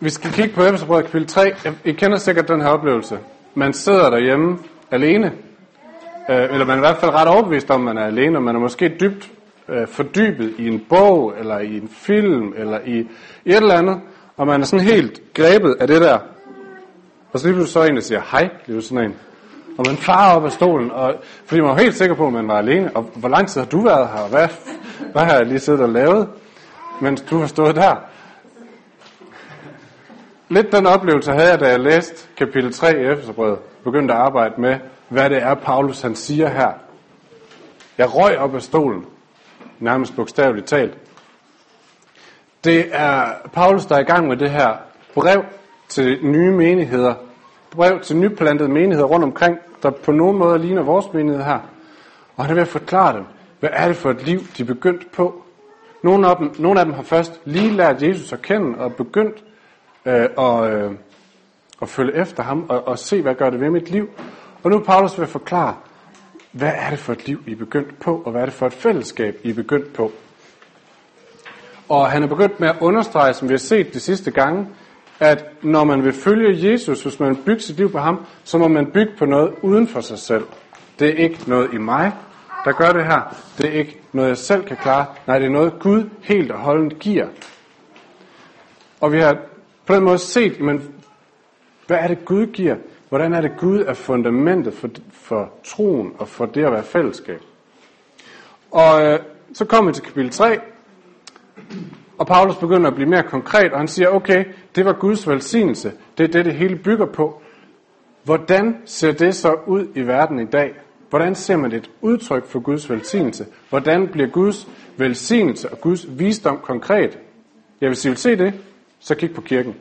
Vi skal kigge på Efeserbrevet kapitel 3. I kender sikkert den her oplevelse. Man sidder derhjemme alene, øh, eller man er i hvert fald ret overbevist om, at man er alene, og man er måske dybt øh, fordybet i en bog, eller i en film, eller i, et eller andet, og man er sådan helt grebet af det der. Og så lige pludselig så en, der siger hej, lige sådan en. Og man farer op af stolen, og, fordi man var helt sikker på, at man var alene. Og hvor lang tid har du været her? Hvad, hvad har jeg lige siddet og lavet, mens du har stået der? Lidt den oplevelse havde jeg, da jeg læste kapitel 3 i Efeserbrevet. Begyndte at arbejde med, hvad det er, Paulus han siger her. Jeg røg op af stolen, nærmest bogstaveligt talt. Det er Paulus, der er i gang med det her brev til nye menigheder. Brev til nyplantede menigheder rundt omkring, der på nogen måde ligner vores menighed her. Og han er ved at forklare dem, hvad er det for et liv, de er begyndt på. Nogle af dem, nogle af dem har først lige lært Jesus at kende og begyndt øh, og, øh, og følge efter ham og, og se, hvad gør det ved mit liv. Og nu Paulus vil forklare, hvad er det for et liv, I er begyndt på, og hvad er det for et fællesskab, I er begyndt på. Og han er begyndt med at understrege, som vi har set de sidste gange, at når man vil følge Jesus, hvis man vil bygge sit liv på ham, så må man bygge på noget uden for sig selv. Det er ikke noget i mig, der gør det her. Det er ikke noget, jeg selv kan klare. Nej, det er noget, Gud helt og holdent giver. Og vi har på den måde set, men hvad er det Gud giver? Hvordan er det Gud er fundamentet for, for troen og for det at være fællesskab? Og øh, så kommer vi til kapitel 3, og Paulus begynder at blive mere konkret, og han siger, okay, det var Guds velsignelse. Det er det, det hele bygger på. Hvordan ser det så ud i verden i dag? Hvordan ser man et udtryk for Guds velsignelse? Hvordan bliver Guds velsignelse og Guds visdom konkret? Jeg vil sige, vil se det, så kig på kirken.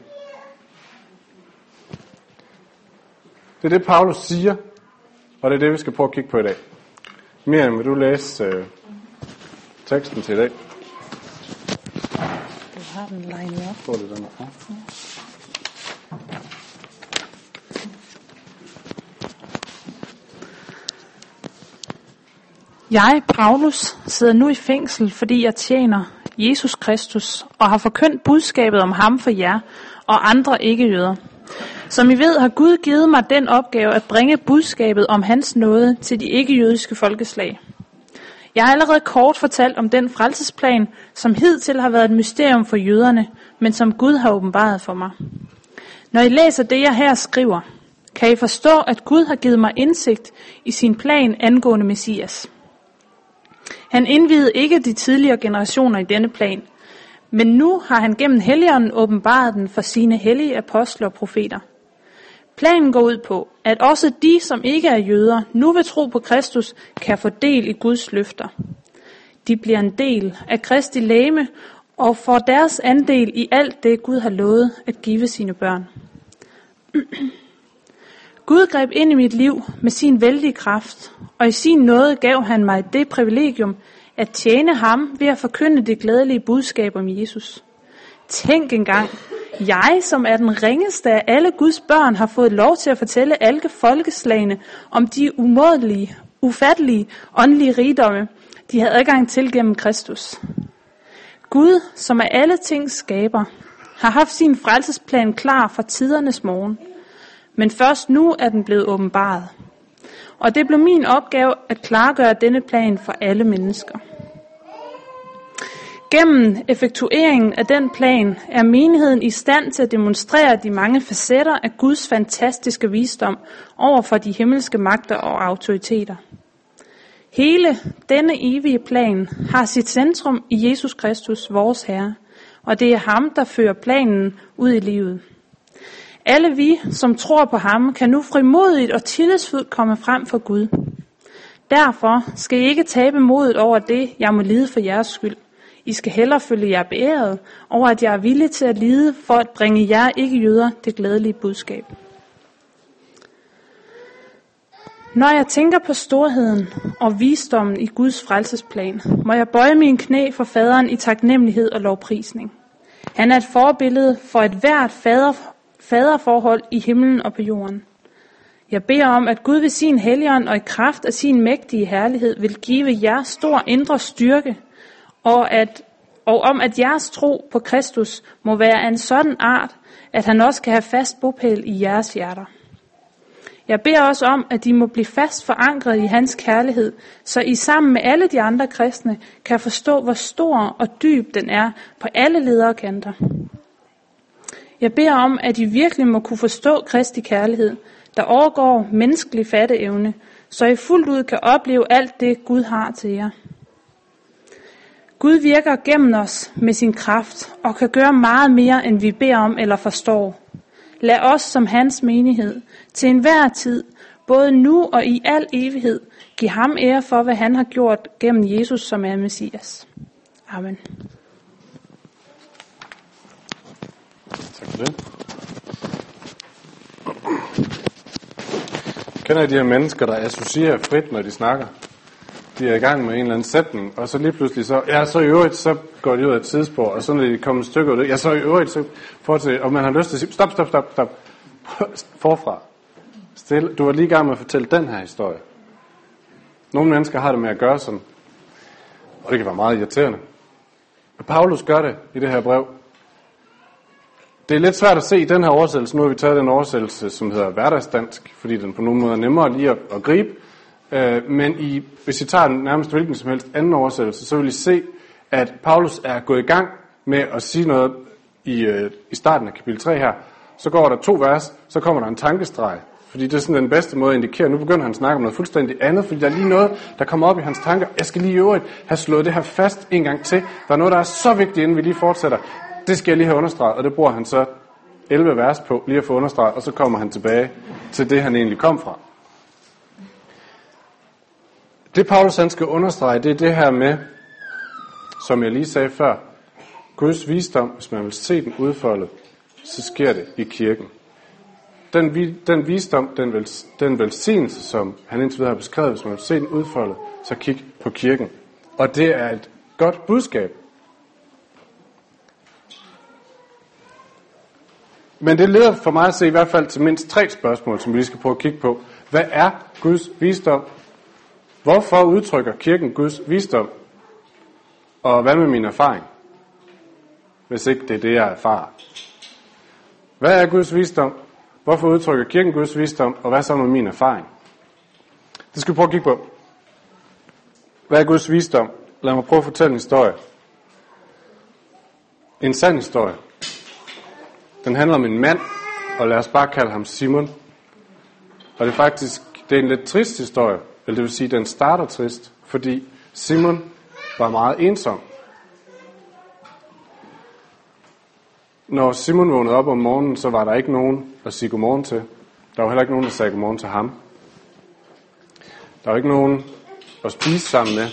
Det er det, Paulus siger, og det er det, vi skal prøve at kigge på i dag. Miriam, vil du læse øh, teksten til i dag? Du har den legnet op. Står det der? Ja. Jeg, Paulus, sidder nu i fængsel, fordi jeg tjener Jesus Kristus og har forkyndt budskabet om ham for jer og andre ikke-jøder. Som I ved, har Gud givet mig den opgave at bringe budskabet om hans nåde til de ikke-jødiske folkeslag. Jeg har allerede kort fortalt om den frelsesplan, som hidtil har været et mysterium for jøderne, men som Gud har åbenbaret for mig. Når I læser det, jeg her skriver, kan I forstå, at Gud har givet mig indsigt i sin plan angående Messias. Han indvidede ikke de tidligere generationer i denne plan, men nu har han gennem Helligånden åbenbaret den for sine hellige apostler og profeter. Planen går ud på, at også de, som ikke er jøder, nu vil tro på Kristus, kan få del i Guds løfter. De bliver en del af Kristi læme og får deres andel i alt det, Gud har lovet at give sine børn. Gud greb ind i mit liv med sin vældige kraft, og i sin nåde gav han mig det privilegium at tjene ham ved at forkynde det glædelige budskab om Jesus. Tænk engang, jeg, som er den ringeste af alle Guds børn, har fået lov til at fortælle alle folkeslagene om de umådelige, ufattelige, åndelige rigdomme, de har adgang til gennem Kristus. Gud, som er alle ting skaber, har haft sin frelsesplan klar fra tidernes morgen. Men først nu er den blevet åbenbaret. Og det blev min opgave at klargøre denne plan for alle mennesker. Gennem effektueringen af den plan er menigheden i stand til at demonstrere de mange facetter af Guds fantastiske visdom over for de himmelske magter og autoriteter. Hele denne evige plan har sit centrum i Jesus Kristus, vores Herre, og det er ham, der fører planen ud i livet. Alle vi, som tror på ham, kan nu frimodigt og tillidsfuldt komme frem for Gud. Derfor skal I ikke tabe modet over det, jeg må lide for jeres skyld. I skal hellere følge jer beæret over, at jeg er villig til at lide for at bringe jer ikke jøder det glædelige budskab. Når jeg tænker på storheden og visdommen i Guds frelsesplan, må jeg bøje min knæ for faderen i taknemmelighed og lovprisning. Han er et forbillede for et hvert fader, faderforhold i himlen og på jorden. Jeg beder om, at Gud ved sin helligånd og i kraft af sin mægtige herlighed vil give jer stor indre styrke, og at og om at jeres tro på Kristus må være af en sådan art, at han også kan have fast bopæl i jeres hjerter. Jeg beder også om, at de må blive fast forankret i hans kærlighed, så I sammen med alle de andre kristne kan forstå, hvor stor og dyb den er på alle lederkanter. Jeg beder om, at I virkelig må kunne forstå Kristi kærlighed, der overgår menneskelig fatteevne, så I fuldt ud kan opleve alt det, Gud har til jer. Gud virker gennem os med sin kraft og kan gøre meget mere, end vi beder om eller forstår. Lad os som hans menighed til enhver tid, både nu og i al evighed, give ham ære for, hvad han har gjort gennem Jesus, som er Messias. Amen. Tak for det. Kender I de her mennesker, der associerer frit, når de snakker? De er i gang med en eller anden sætning, og så lige pludselig så, ja, så i øvrigt, så går de ud af et tidsspor, og så når de kommer et stykke ud ja, så i øvrigt, så fortsætter og man har lyst til at sige, stop, stop, stop, stop, forfra. Stille. Du var lige i gang med at fortælle den her historie. Nogle mennesker har det med at gøre sådan, og det kan være meget irriterende. Og Paulus gør det i det her brev. Det er lidt svært at se i den her oversættelse. Nu har vi taget den oversættelse, som hedder hverdagsdansk, fordi den på nogen måde er nemmere lige at, at gribe. Øh, men i, hvis I tager den nærmest hvilken som helst anden oversættelse, så vil I se, at Paulus er gået i gang med at sige noget i, øh, i starten af kapitel 3 her. Så går der to vers, så kommer der en tankestreg. Fordi det er sådan den bedste måde at indikere. Nu begynder han at snakke om noget fuldstændig andet, fordi der er lige noget, der kommer op i hans tanker. Jeg skal lige i øvrigt have slået det her fast en gang til. Der er noget, der er så vigtigt, inden vi lige fortsætter. Det skal jeg lige have understreget, og det bruger han så 11 vers på, lige at få understreget, og så kommer han tilbage til det, han egentlig kom fra. Det Paulus han skal understrege, det er det her med, som jeg lige sagde før, Guds visdom, hvis man vil se den udfoldet, så sker det i kirken. Den, den visdom, den, vel, den velsignelse, som han indtil videre har beskrevet, hvis man vil se den udfoldet, så kig på kirken. Og det er et godt budskab. Men det leder for mig at se i hvert fald til mindst tre spørgsmål, som vi lige skal prøve at kigge på. Hvad er Guds visdom? Hvorfor udtrykker kirken Guds visdom? Og hvad med min erfaring? Hvis ikke det er det, jeg erfarer. Hvad er Guds visdom? Hvorfor udtrykker kirken Guds visdom? Og hvad så med min erfaring? Det skal vi prøve at kigge på. Hvad er Guds visdom? Lad mig prøve at fortælle en historie. En sand historie. Den handler om en mand, og lad os bare kalde ham Simon. Og det er faktisk det er en lidt trist historie, eller det vil sige, den starter trist, fordi Simon var meget ensom. Når Simon vågnede op om morgenen, så var der ikke nogen at sige godmorgen til. Der var heller ikke nogen, der sagde godmorgen til ham. Der var ikke nogen at spise sammen med.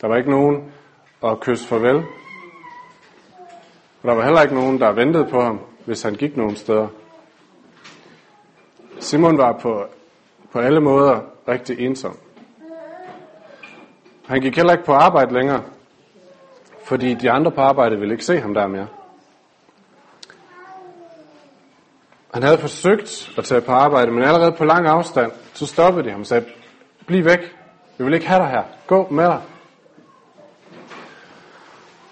Der var ikke nogen at kysse farvel. Og der var heller ikke nogen, der ventede på ham, hvis han gik nogen steder. Simon var på, på alle måder rigtig ensom. Han gik heller ikke på arbejde længere, fordi de andre på arbejde ville ikke se ham der mere. Han havde forsøgt at tage på arbejde, men allerede på lang afstand, så stoppede de ham og sagde, bliv væk, vi vil ikke have dig her, gå med dig.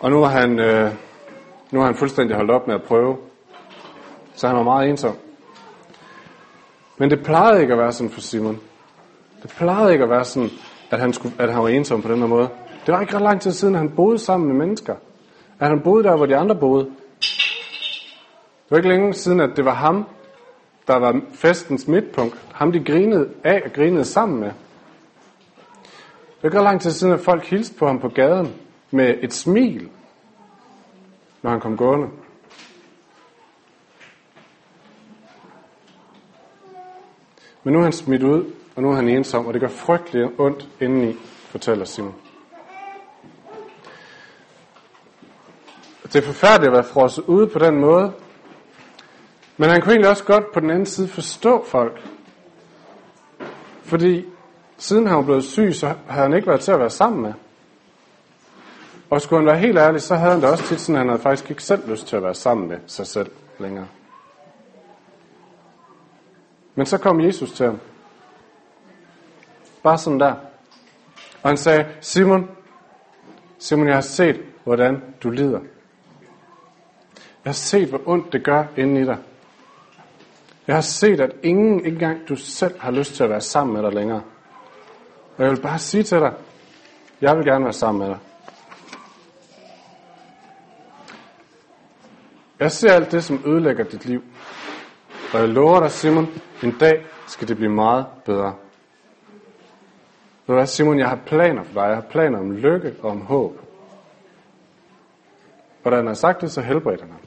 Og nu var han, øh, nu har han fuldstændig holdt op med at prøve, så han var meget ensom. Men det plejede ikke at være sådan for Simon. Det plejede ikke at være sådan, at han, skulle, at han var ensom på den her måde. Det var ikke ret lang tid siden, at han boede sammen med mennesker. At han boede der, hvor de andre boede. Det var ikke længe siden, at det var ham, der var festens midtpunkt. Ham, de grinede af og grinede sammen med. Det var ikke ret lang tid siden, at folk hilste på ham på gaden med et smil, når han kom gående. Men nu er han smidt ud, og nu er han ensom, og det gør frygteligt ondt indeni, fortæller Simon. Det er forfærdeligt at være frosset ude på den måde, men han kunne egentlig også godt på den anden side forstå folk. Fordi siden han var blevet syg, så havde han ikke været til at være sammen med. Og skulle han være helt ærlig, så havde han da også tit sådan, at han havde faktisk ikke selv lyst til at være sammen med sig selv længere. Men så kom Jesus til ham. Bare sådan der. Og han sagde, Simon, Simon, jeg har set, hvordan du lider. Jeg har set, hvor ondt det gør inde i dig. Jeg har set, at ingen, ikke engang du selv har lyst til at være sammen med dig længere. Og jeg vil bare sige til dig, jeg vil gerne være sammen med dig. Jeg ser alt det, som ødelægger dit liv. Og jeg lover dig, Simon, en dag skal det blive meget bedre. Ved du hvad, Simon, jeg har planer for dig. Jeg har planer om lykke og om håb. Og da han har sagt det, så helbredte han ham.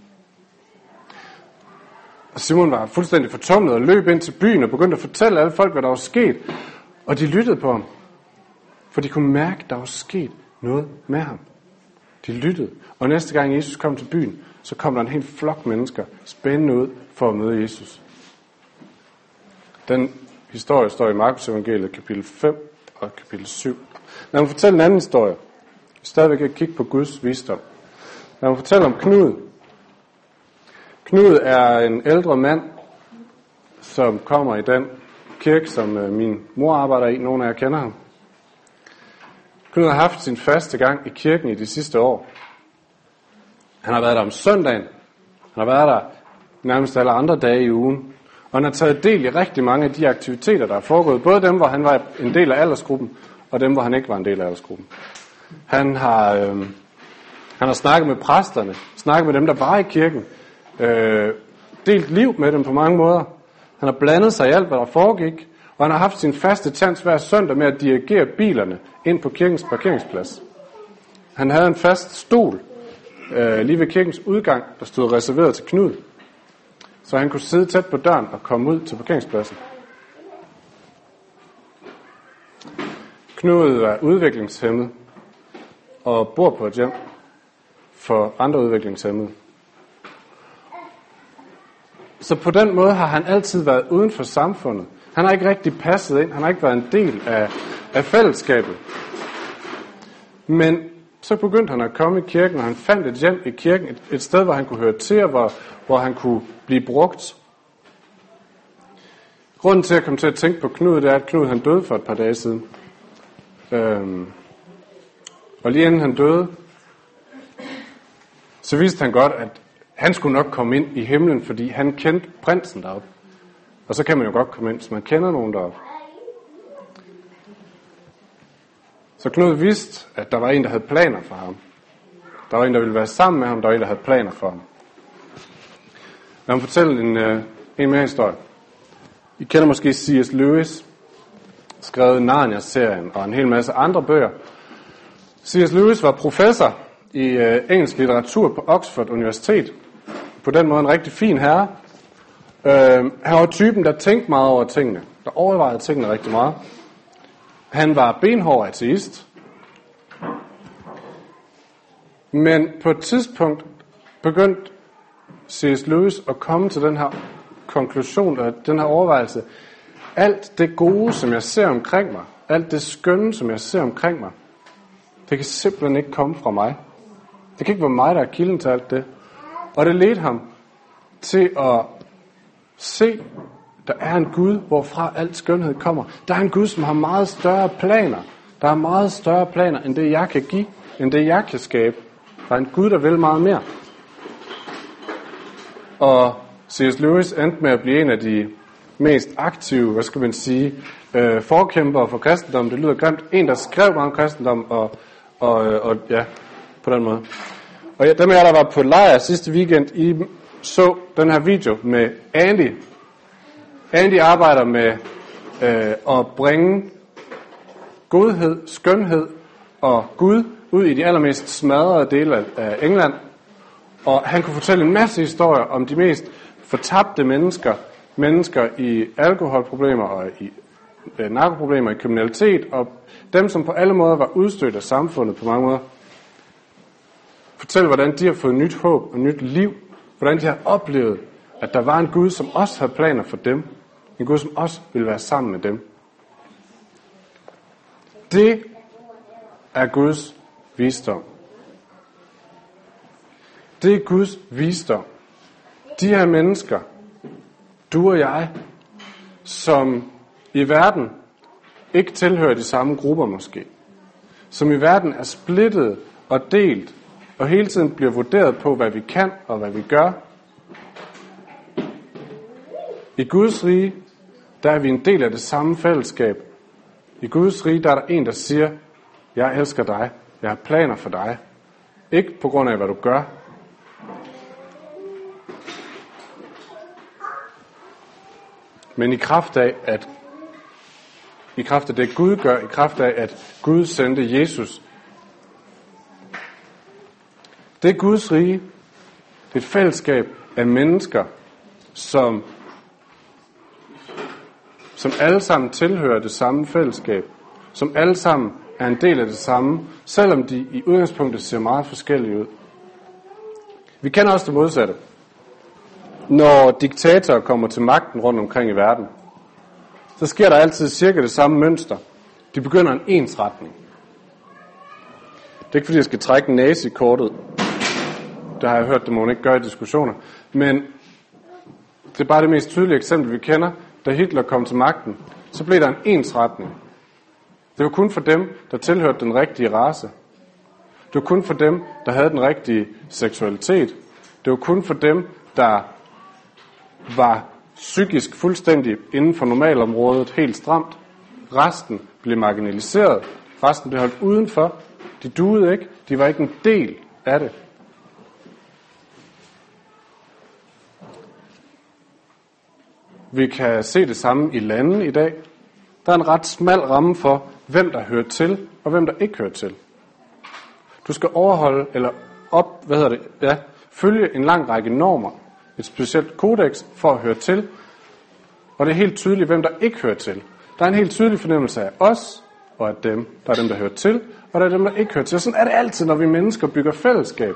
Og Simon var fuldstændig fortumlet og løb ind til byen og begyndte at fortælle alle folk, hvad der var sket. Og de lyttede på ham. For de kunne mærke, at der var sket noget med ham. De lyttede. Og næste gang Jesus kom til byen, så kom der en hel flok mennesker spændende ud for at møde Jesus. Den historie står i Markus evangeliet kapitel 5 og kapitel 7. Lad mig fortælle en anden historie. Stadigvæk at kigge på Guds visdom. Lad mig fortælle om Knud. Knud er en ældre mand, som kommer i den kirke, som øh, min mor arbejder i. Nogle af jer kender ham. Knud har haft sin første gang i kirken i de sidste år. Han har været der om søndagen. Han har været der nærmest alle andre dage i ugen. Og han har taget del i rigtig mange af de aktiviteter, der er foregået. Både dem, hvor han var en del af aldersgruppen, og dem, hvor han ikke var en del af aldersgruppen. Han har, øh, han har snakket med præsterne, snakket med dem, der var i kirken, øh, delt liv med dem på mange måder. Han har blandet sig i alt, hvad der foregik, og han har haft sin faste chance hver søndag med at dirigere bilerne ind på kirkens parkeringsplads. Han havde en fast stol øh, lige ved kirkens udgang, der stod reserveret til Knud, så han kunne sidde tæt på døren og komme ud til parkeringspladsen. Knud er udviklingshemmet og bor på et hjem for andre udviklingshemmede. Så på den måde har han altid været uden for samfundet. Han har ikke rigtig passet ind. Han har ikke været en del af, af fællesskabet. Men så begyndte han at komme i kirken, og han fandt et hjem i kirken, et, et sted, hvor han kunne høre til, og hvor, hvor han kunne blive brugt. Grunden til at komme til at tænke på Knud, det er, at Knud han døde for et par dage siden. Øhm, og lige inden han døde, så vidste han godt, at han skulle nok komme ind i himlen, fordi han kendte prinsen deroppe. Og så kan man jo godt komme ind, hvis man kender nogen deroppe. Så Knud vidste, at der var en, der havde planer for ham. Der var en, der ville være sammen med ham. Der var en, der havde planer for ham. Lad mig fortælle en, uh, en mere historie. I kender måske C.S. Lewis, skrevet Narnia-serien og en hel masse andre bøger. C.S. Lewis var professor i øh, engelsk litteratur på Oxford Universitet. På den måde en rigtig fin herre. Øh, han var typen, der tænkte meget over tingene. Der overvejede tingene rigtig meget. Han var benhård ateist. Men på et tidspunkt begyndte C.S. Lewis at komme til den her konklusion, og den her overvejelse. Alt det gode, som jeg ser omkring mig, alt det skønne, som jeg ser omkring mig, det kan simpelthen ikke komme fra mig. Det kan ikke være mig, der er kilden til alt det. Og det ledte ham til at se der er en Gud, hvorfra alt skønhed kommer. Der er en Gud, som har meget større planer. Der er meget større planer, end det jeg kan give, end det jeg kan skabe. Der er en Gud, der vil meget mere. Og C.S. Lewis endte med at blive en af de mest aktive, hvad skal man sige, øh, forkæmpere for kristendom. Det lyder grimt. En, der skrev meget om kristendom, og, og, øh, og ja, på den måde. Og ja, dem af jer, der var på lejr sidste weekend, I så den her video med Andy, Andy arbejder med øh, at bringe godhed, skønhed og Gud ud i de allermest smadrede dele af England. Og han kunne fortælle en masse historier om de mest fortabte mennesker, mennesker i alkoholproblemer og i øh, narkoproblemer, i kriminalitet, og dem, som på alle måder var udstødt af samfundet på mange måder. Fortæl, hvordan de har fået nyt håb og nyt liv. Hvordan de har oplevet, at der var en Gud, som også havde planer for dem. En Gud, som også vil være sammen med dem. Det er Guds visdom. Det er Guds visdom. De her mennesker, du og jeg, som i verden ikke tilhører de samme grupper måske, som i verden er splittet og delt og hele tiden bliver vurderet på, hvad vi kan og hvad vi gør. I Guds rige, der er vi en del af det samme fællesskab. I Guds rige, der er der en, der siger, jeg elsker dig, jeg har planer for dig. Ikke på grund af, hvad du gør, men i kraft af, at i kraft af det Gud gør, i kraft af, at Gud sendte Jesus. Det er Guds rige. Det er et fællesskab af mennesker, som, som alle sammen tilhører det samme fællesskab. Som alle sammen er en del af det samme, selvom de i udgangspunktet ser meget forskellige ud. Vi kender også det modsatte. Når diktatorer kommer til magten rundt omkring i verden, så sker der altid cirka det samme mønster. De begynder en ensretning. Det er ikke fordi, jeg skal trække nasekortet det har jeg hørt, det må ikke gøre i diskussioner. Men det er bare det mest tydelige eksempel, vi kender. Da Hitler kom til magten, så blev der en ensretning. Det var kun for dem, der tilhørte den rigtige race. Det var kun for dem, der havde den rigtige seksualitet. Det var kun for dem, der var psykisk fuldstændig inden for normalområdet helt stramt. Resten blev marginaliseret. Resten blev holdt udenfor. De duede ikke. De var ikke en del af det. Vi kan se det samme i landene i dag. Der er en ret smal ramme for, hvem der hører til, og hvem der ikke hører til. Du skal overholde, eller op, hvad hedder det, ja, følge en lang række normer, et specielt kodex for at høre til, og det er helt tydeligt, hvem der ikke hører til. Der er en helt tydelig fornemmelse af os, og af dem. Der er dem, der hører til, og der er dem, der ikke hører til. Og sådan er det altid, når vi mennesker bygger fællesskab.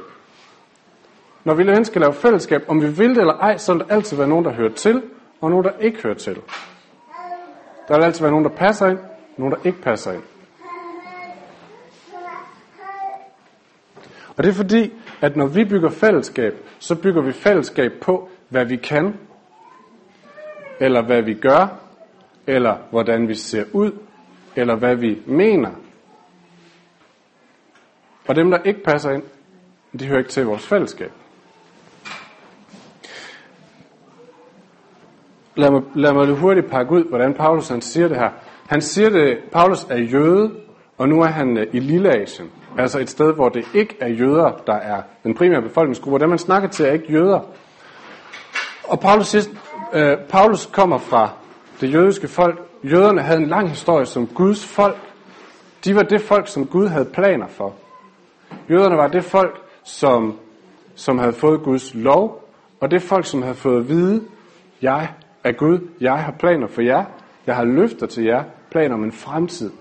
Når vi mennesker laver fællesskab, om vi vil det eller ej, så vil der altid være nogen, der hører til, og nogen, der ikke hører til. Der vil altid være nogen, der passer ind, og nogen, der ikke passer ind. Og det er fordi, at når vi bygger fællesskab, så bygger vi fællesskab på, hvad vi kan, eller hvad vi gør, eller hvordan vi ser ud, eller hvad vi mener. Og dem, der ikke passer ind, de hører ikke til vores fællesskab. Lad mig, lad mig hurtigt pakke ud, hvordan Paulus han siger det her. Han siger det, Paulus er jøde, og nu er han øh, i Lilleasien. Altså et sted, hvor det ikke er jøder, der er den primære befolkningsgruppe. Dem man snakker til er ikke jøder. Og Paulus siger, øh, Paulus kommer fra det jødiske folk. Jøderne havde en lang historie som Guds folk. De var det folk, som Gud havde planer for. Jøderne var det folk, som, som havde fået Guds lov, og det folk, som havde fået at vide, jeg er Gud, jeg har planer for jer, jeg har løfter til jer, planer om en fremtid.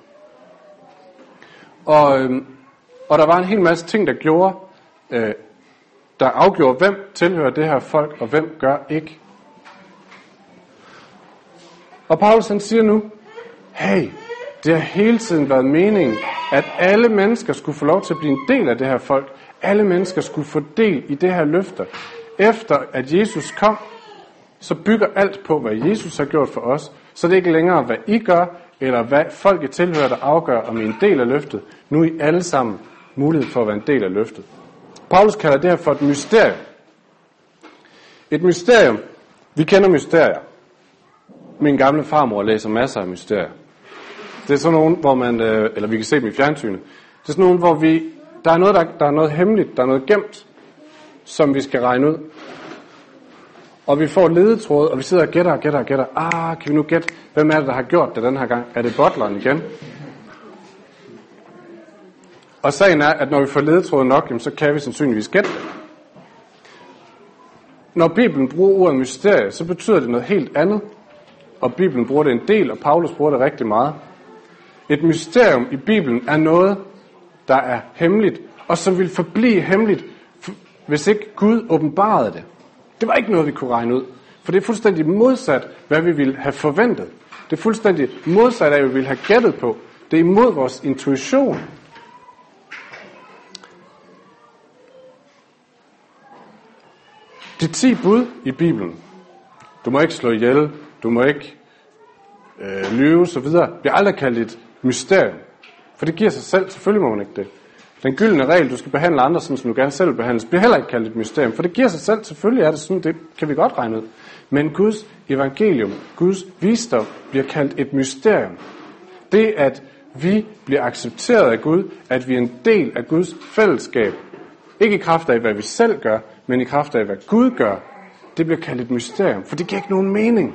Og, øhm, og der var en hel masse ting, der gjorde, øh, der afgjorde, hvem tilhører det her folk, og hvem gør ikke. Og Paulus han siger nu, hey, det har hele tiden været meningen, at alle mennesker skulle få lov til at blive en del af det her folk. Alle mennesker skulle få del i det her løfter. Efter at Jesus kom, så bygger alt på, hvad Jesus har gjort for os. Så det er ikke længere, hvad I gør, eller hvad folk i tilhører, der afgør, om I er en del af løftet. Nu er I alle sammen mulighed for at være en del af løftet. Paulus kalder det her for et mysterium. Et mysterium. Vi kender mysterier. Min gamle farmor læser masser af mysterier. Det er sådan nogle, hvor man, øh, eller vi kan se dem i fjernsynet. Det er sådan nogle, hvor vi, der er noget, der, der er noget hemmeligt, der er noget gemt, som vi skal regne ud. Og vi får ledetråd, og vi sidder og gætter og gætter og gætter. Ah, kan vi nu gætte, hvem er det, der har gjort det den her gang? Er det bottleren igen? Og sagen er, at når vi får ledetråd nok, så kan vi sandsynligvis gætte det. Når Bibelen bruger ordet mysterie, så betyder det noget helt andet. Og Bibelen bruger det en del, og Paulus bruger det rigtig meget. Et mysterium i Bibelen er noget, der er hemmeligt, og som vil forblive hemmeligt, hvis ikke Gud åbenbarede det. Det var ikke noget, vi kunne regne ud. For det er fuldstændig modsat, hvad vi ville have forventet. Det er fuldstændig modsat af, hvad vi ville have gættet på. Det er imod vores intuition. De ti bud i Bibelen. Du må ikke slå ihjel, du må ikke øh, lyve, så videre, bliver aldrig kaldt et mysterium. For det giver sig selv, selvfølgelig må man ikke det. Den gyldne regel, du skal behandle andre, sådan som du gerne selv behandles, bliver heller ikke kaldt et mysterium, for det giver sig selv. Selvfølgelig er det sådan, det kan vi godt regne ud. Men Guds evangelium, Guds visdom, bliver kaldt et mysterium. Det, at vi bliver accepteret af Gud, at vi er en del af Guds fællesskab, ikke i kraft af, hvad vi selv gør, men i kraft af, hvad Gud gør, det bliver kaldt et mysterium, for det giver ikke nogen mening.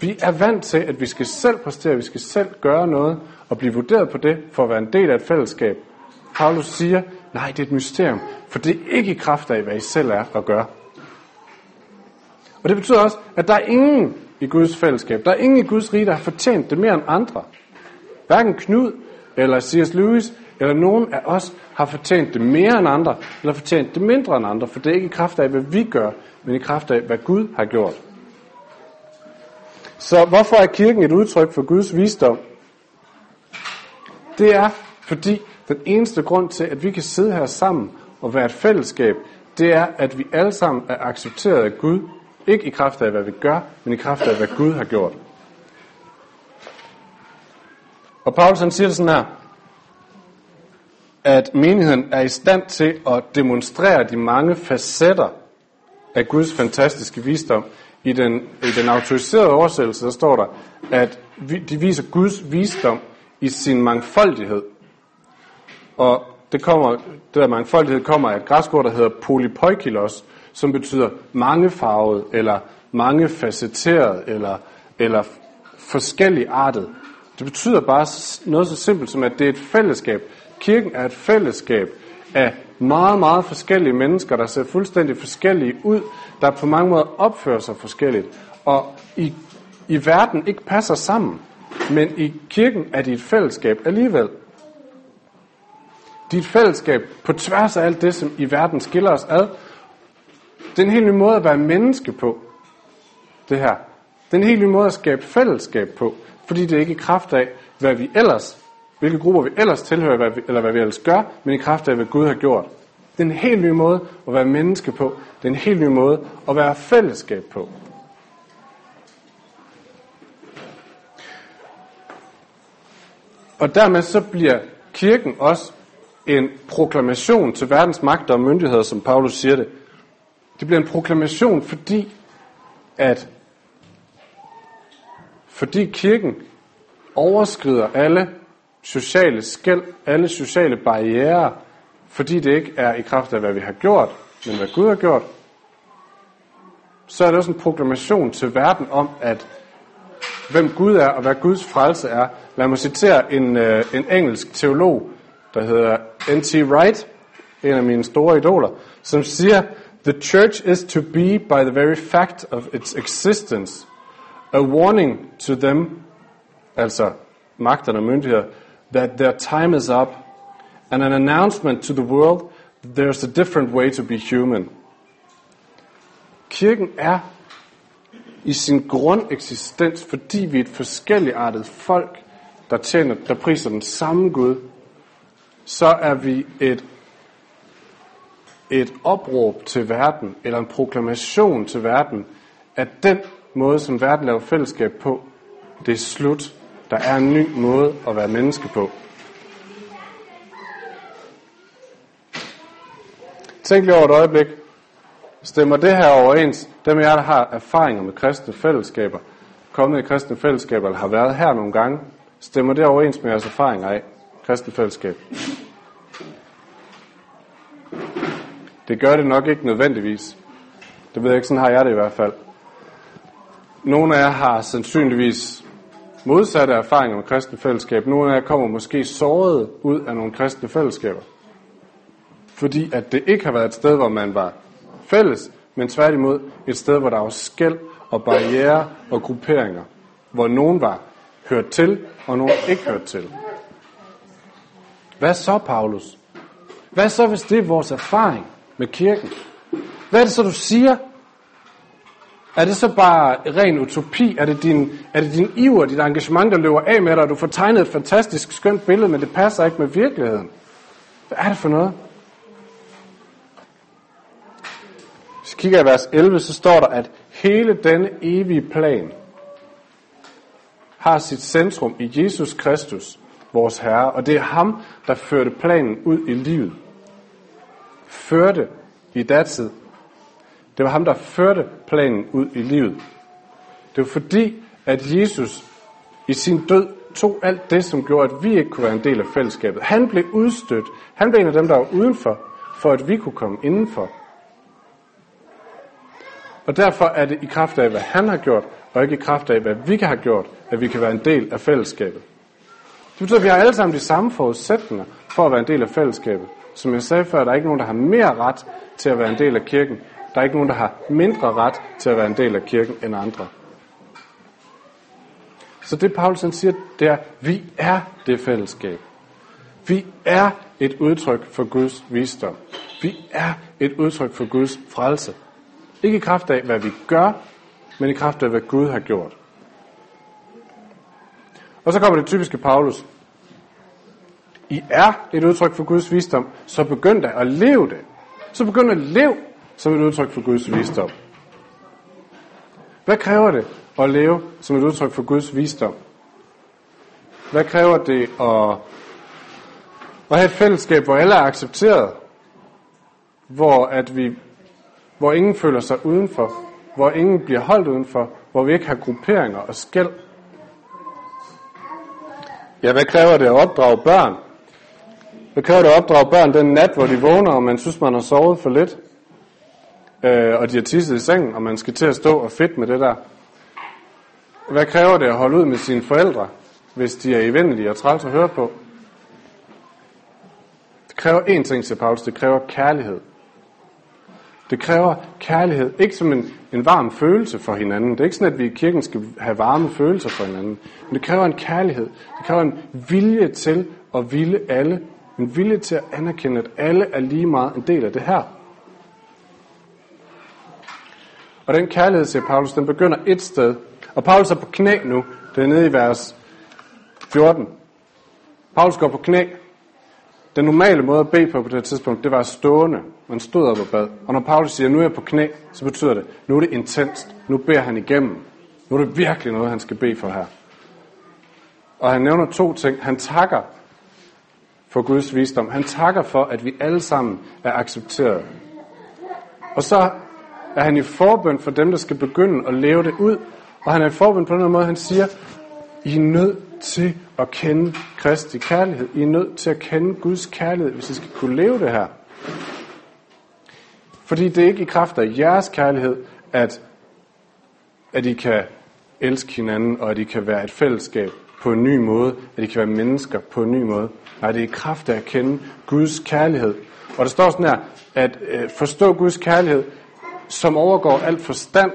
Vi er vant til, at vi skal selv præstere, vi skal selv gøre noget, og blive vurderet på det, for at være en del af et fællesskab. Paulus siger, nej, det er et mysterium, for det er ikke i kraft af, hvad I selv er og gør. Og det betyder også, at der er ingen i Guds fællesskab, der er ingen i Guds rige, der har fortjent det mere end andre. Hverken Knud, eller C.S. Lewis, eller nogen af os har fortjent det mere end andre, eller fortjent det mindre end andre, for det er ikke i kraft af, hvad vi gør, men i kraft af, hvad Gud har gjort. Så hvorfor er kirken et udtryk for Guds visdom? Det er, fordi den eneste grund til, at vi kan sidde her sammen og være et fællesskab, det er, at vi alle sammen er accepteret af Gud. Ikke i kraft af, hvad vi gør, men i kraft af, hvad Gud har gjort. Og Paulus han siger sådan her, at menigheden er i stand til at demonstrere de mange facetter af Guds fantastiske visdom. I den, i den autoriserede oversættelse, der står der, at de viser Guds visdom i sin mangfoldighed. Og det, kommer, det der mangfoldighed kommer af et græsk ord, der hedder polypoikilos, som betyder mangefarvet, eller mangefacetteret, eller, eller forskellig artet. Det betyder bare noget så simpelt som, at det er et fællesskab. Kirken er et fællesskab af meget, meget forskellige mennesker, der ser fuldstændig forskellige ud, der på mange måder opfører sig forskelligt, og i, i verden ikke passer sammen. Men i kirken er dit fællesskab alligevel. Dit fællesskab på tværs af alt det, som i verden skiller os ad. Det er en helt ny måde at være menneske på, det her. Det er en helt ny måde at skabe fællesskab på, fordi det er ikke i kraft af, hvad vi ellers, hvilke grupper vi ellers tilhører, hvad vi, eller hvad vi ellers gør, men i kraft af, hvad Gud har gjort. Det er en helt ny måde at være menneske på. Det er en helt ny måde at være fællesskab på. Og dermed så bliver kirken også en proklamation til verdens magter og myndigheder, som Paulus siger det. Det bliver en proklamation, fordi at fordi kirken overskrider alle sociale skæld, alle sociale barriere, fordi det ikke er i kraft af, hvad vi har gjort, men hvad Gud har gjort, så er det også en proklamation til verden om, at hvem Gud er og hvad Guds frelse er. Lad mig citere en, øh, en engelsk teolog, der hedder N.T. Wright, en af mine store idoler, som siger, The church is to be by the very fact of its existence, a warning to them, altså magterne og myndigheder, that their time is up, and an announcement to the world that there's a different way to be human. Kirken er i sin grundeksistens, fordi vi er et forskelligartet folk, der tjener, der priser den samme Gud, så er vi et, et opråb til verden, eller en proklamation til verden, at den måde, som verden laver fællesskab på, det er slut. Der er en ny måde at være menneske på. Tænk lige over et øjeblik. Stemmer det her overens? Dem af jer, der har erfaringer med kristne fællesskaber, kommet i kristne fællesskaber, eller har været her nogle gange, stemmer det overens med jeres erfaringer af kristne fællesskab? Det gør det nok ikke nødvendigvis. Det ved jeg ikke, sådan har jeg det i hvert fald. Nogle af jer har sandsynligvis modsatte erfaringer med kristne fællesskab. Nogle af jer kommer måske såret ud af nogle kristne fællesskaber. Fordi at det ikke har været et sted, hvor man var fælles, men tværtimod et sted, hvor der var skæld og barriere og grupperinger. Hvor nogen var hørt til, og nogen ikke hørt til. Hvad så, Paulus? Hvad så, hvis det er vores erfaring med kirken? Hvad er det så, du siger? Er det så bare ren utopi? Er det din, er det din iver, dit engagement, der løber af med dig, og du får tegnet et fantastisk skønt billede, men det passer ikke med virkeligheden? Hvad er det for noget? Hvis vi kigger i vers 11, så står der, at hele denne evige plan har sit centrum i Jesus Kristus, vores Herre, og det er ham, der førte planen ud i livet. Førte i datid. Det var ham, der førte planen ud i livet. Det var fordi, at Jesus i sin død tog alt det, som gjorde, at vi ikke kunne være en del af fællesskabet. Han blev udstødt. Han blev en af dem, der var udenfor, for at vi kunne komme indenfor. Og derfor er det i kraft af, hvad han har gjort, og ikke i kraft af, hvad vi kan have gjort, at vi kan være en del af fællesskabet. Det betyder, at vi har alle sammen de samme forudsætninger for at være en del af fællesskabet. Som jeg sagde før, der er ikke nogen, der har mere ret til at være en del af kirken. Der er ikke nogen, der har mindre ret til at være en del af kirken end andre. Så det Paulus han siger, det er, vi er det fællesskab. Vi er et udtryk for Guds visdom. Vi er et udtryk for Guds frelse. Ikke i kraft af, hvad vi gør, men i kraft af, hvad Gud har gjort. Og så kommer det typiske Paulus. I er et udtryk for Guds visdom, så begynd at leve det. Så begynd at leve som et udtryk for Guds visdom. Hvad kræver det at leve som et udtryk for Guds visdom? Hvad kræver det at, at have et fællesskab, hvor alle er accepteret? Hvor, at vi, hvor ingen føler sig udenfor? Hvor ingen bliver holdt udenfor? Hvor vi ikke har grupperinger og skæld? Ja, hvad kræver det at opdrage børn? Hvad kræver det at opdrage børn den nat, hvor de vågner, og man synes, man har sovet for lidt? Øh, og de har tisset i sengen, og man skal til at stå og fedt med det der. Hvad kræver det at holde ud med sine forældre, hvis de er evindelige og træls at høre på? Det kræver én ting, siger Paulus, det kræver kærlighed. Det kræver kærlighed, ikke som en, en varm følelse for hinanden. Det er ikke sådan, at vi i kirken skal have varme følelser for hinanden. Men det kræver en kærlighed. Det kræver en vilje til at ville alle. En vilje til at anerkende, at alle er lige meget en del af det her. Og den kærlighed, siger Paulus, den begynder et sted. Og Paulus er på knæ nu. Det er nede i vers 14. Paulus går på knæ. Den normale måde at bede på på det her tidspunkt, det var stående. Man stod op og bad. Og når Paulus siger, nu er jeg på knæ, så betyder det, nu er det intenst. Nu beder han igennem. Nu er det virkelig noget, han skal bede for her. Og han nævner to ting. Han takker for Guds visdom. Han takker for, at vi alle sammen er accepteret. Og så er han i forbøn for dem, der skal begynde at leve det ud. Og han er i forbøn på den måde, han siger, I er nødt til at kende Kristi kærlighed. I er nødt til at kende Guds kærlighed, hvis I skal kunne leve det her. Fordi det er ikke i kraft af jeres kærlighed, at, at I kan elske hinanden, og at I kan være et fællesskab på en ny måde, at I kan være mennesker på en ny måde. Nej, det er i kraft af at kende Guds kærlighed. Og der står sådan her, at øh, forstå Guds kærlighed, som overgår alt forstand.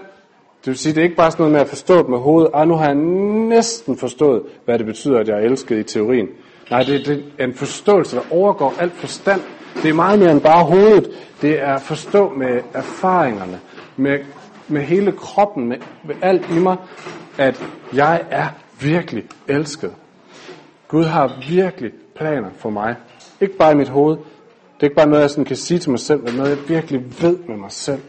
Det vil sige, det er ikke bare sådan noget med at forstå det med hovedet. Ah, nu har jeg næsten forstået, hvad det betyder, at jeg er elsket i teorien. Nej, det, det er en forståelse, der overgår alt forstand. Det er meget mere end bare hovedet. Det er at forstå med erfaringerne, med, med hele kroppen, med, med alt i mig, at jeg er virkelig elsket. Gud har virkelig planer for mig. Ikke bare i mit hoved. Det er ikke bare noget, jeg sådan kan sige til mig selv, men noget, jeg virkelig ved med mig selv.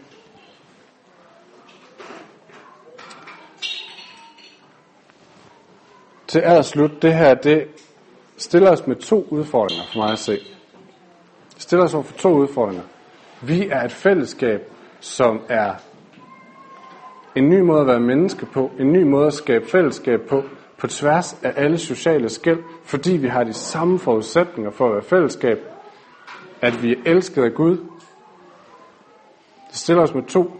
Til slut, det her, det stiller os med to udfordringer for mig at se. Det stiller os over for to udfordringer. Vi er et fællesskab, som er en ny måde at være menneske på, en ny måde at skabe fællesskab på, på tværs af alle sociale skæld, fordi vi har de samme forudsætninger for at være fællesskab, at vi er elsket af Gud. Det stiller os med to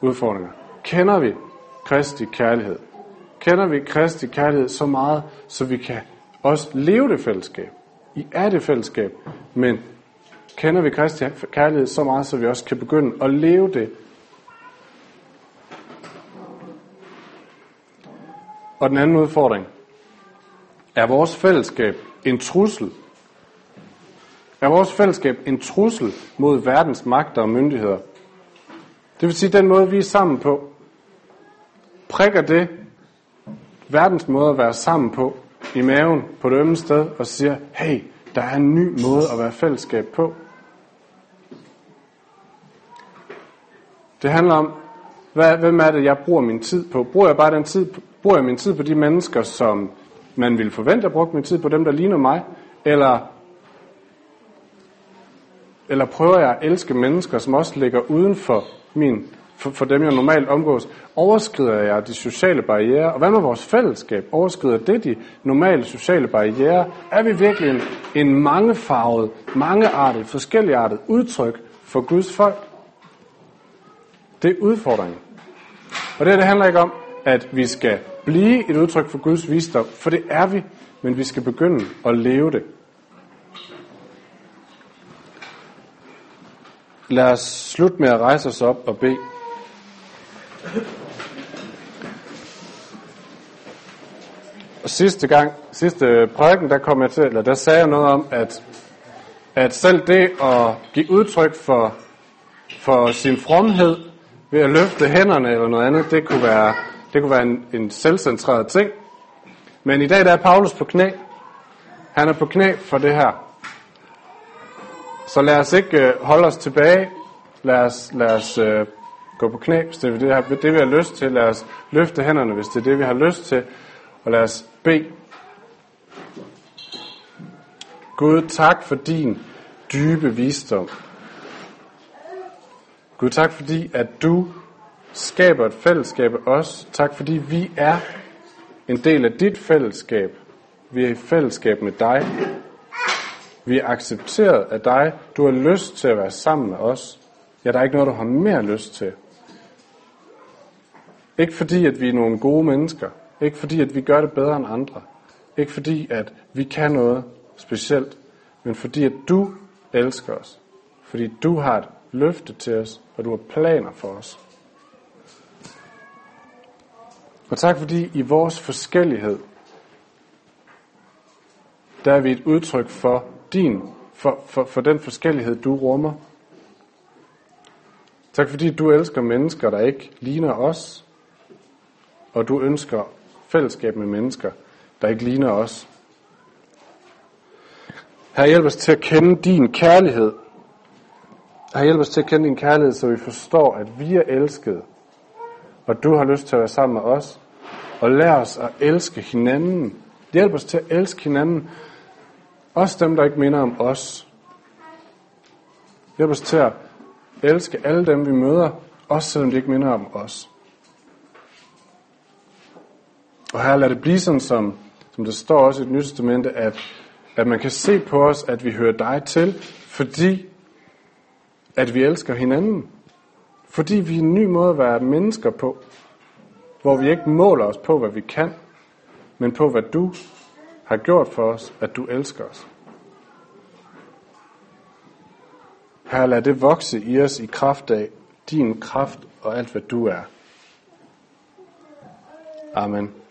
udfordringer. Kender vi Kristi kærlighed? Kender vi Kristi kærlighed så meget, så vi kan også leve det fællesskab? I er det fællesskab, men kender vi Kristi kærlighed så meget, så vi også kan begynde at leve det Og den anden udfordring. Er vores fællesskab en trussel? Er vores fællesskab en trussel mod verdens magter og myndigheder? Det vil sige, den måde, vi er sammen på, prikker det verdens måde at være sammen på i maven på det ømme sted og siger, hey, der er en ny måde at være fællesskab på. Det handler om, hvad, hvem er det, jeg bruger min tid på? Bruger jeg bare den tid, bruger jeg min tid på de mennesker, som man ville forvente, at bruge min tid på dem, der ligner mig, eller, eller prøver jeg at elske mennesker, som også ligger uden for, min, for, for dem, jeg normalt omgås? Overskrider jeg de sociale barriere? Og hvad med vores fællesskab? Overskrider det de normale sociale barriere? Er vi virkelig en, en mangefarvet, mangeartet, forskelligartet udtryk for Guds folk? Det er udfordringen. Og det her det handler ikke om, at vi skal blive et udtryk for Guds visdom, for det er vi, men vi skal begynde at leve det. Lad os slutte med at rejse os op og bede. Og sidste gang, sidste prædiken, der kom jeg til, eller der sagde jeg noget om, at, at selv det at give udtryk for, for sin fromhed ved at løfte hænderne eller noget andet, det kunne være, det kunne være en, en selvcentreret ting. Men i dag der er Paulus på knæ. Han er på knæ for det her. Så lad os ikke øh, holde os tilbage. Lad os, lad os øh, gå på knæ, hvis det er det, det, vi har lyst til. Lad os løfte hænderne, hvis det er det, vi har lyst til. Og lad os bede. Gud, tak for din dybe visdom. Gud, tak fordi, at du skaber et fællesskab af os. Tak fordi vi er en del af dit fællesskab. Vi er i fællesskab med dig. Vi er accepteret af dig. Du har lyst til at være sammen med os. Ja, der er ikke noget, du har mere lyst til. Ikke fordi, at vi er nogle gode mennesker. Ikke fordi, at vi gør det bedre end andre. Ikke fordi, at vi kan noget specielt. Men fordi, at du elsker os. Fordi du har et løfte til os, og du har planer for os. Og tak fordi i vores forskellighed, der er vi et udtryk for din, for, for, for den forskellighed, du rummer. Tak fordi du elsker mennesker, der ikke ligner os, og du ønsker fællesskab med mennesker, der ikke ligner os. Her hjælp os til at kende din kærlighed. Her hjælp os til at kende din kærlighed, så vi forstår, at vi er elskede, og du har lyst til at være sammen med os. Og lær os at elske hinanden. Hjælp os til at elske hinanden, også dem, der ikke minder om os. Hjælp os til at elske alle dem, vi møder, også selvom de ikke minder om os. Og her lad det blive sådan, som, som der står også i det nye testamente, at, at man kan se på os, at vi hører dig til, fordi at vi elsker hinanden. Fordi vi er en ny måde at være mennesker på, hvor vi ikke måler os på, hvad vi kan, men på, hvad du har gjort for os, at du elsker os. Her lad det vokse i os i kraft af din kraft og alt, hvad du er. Amen.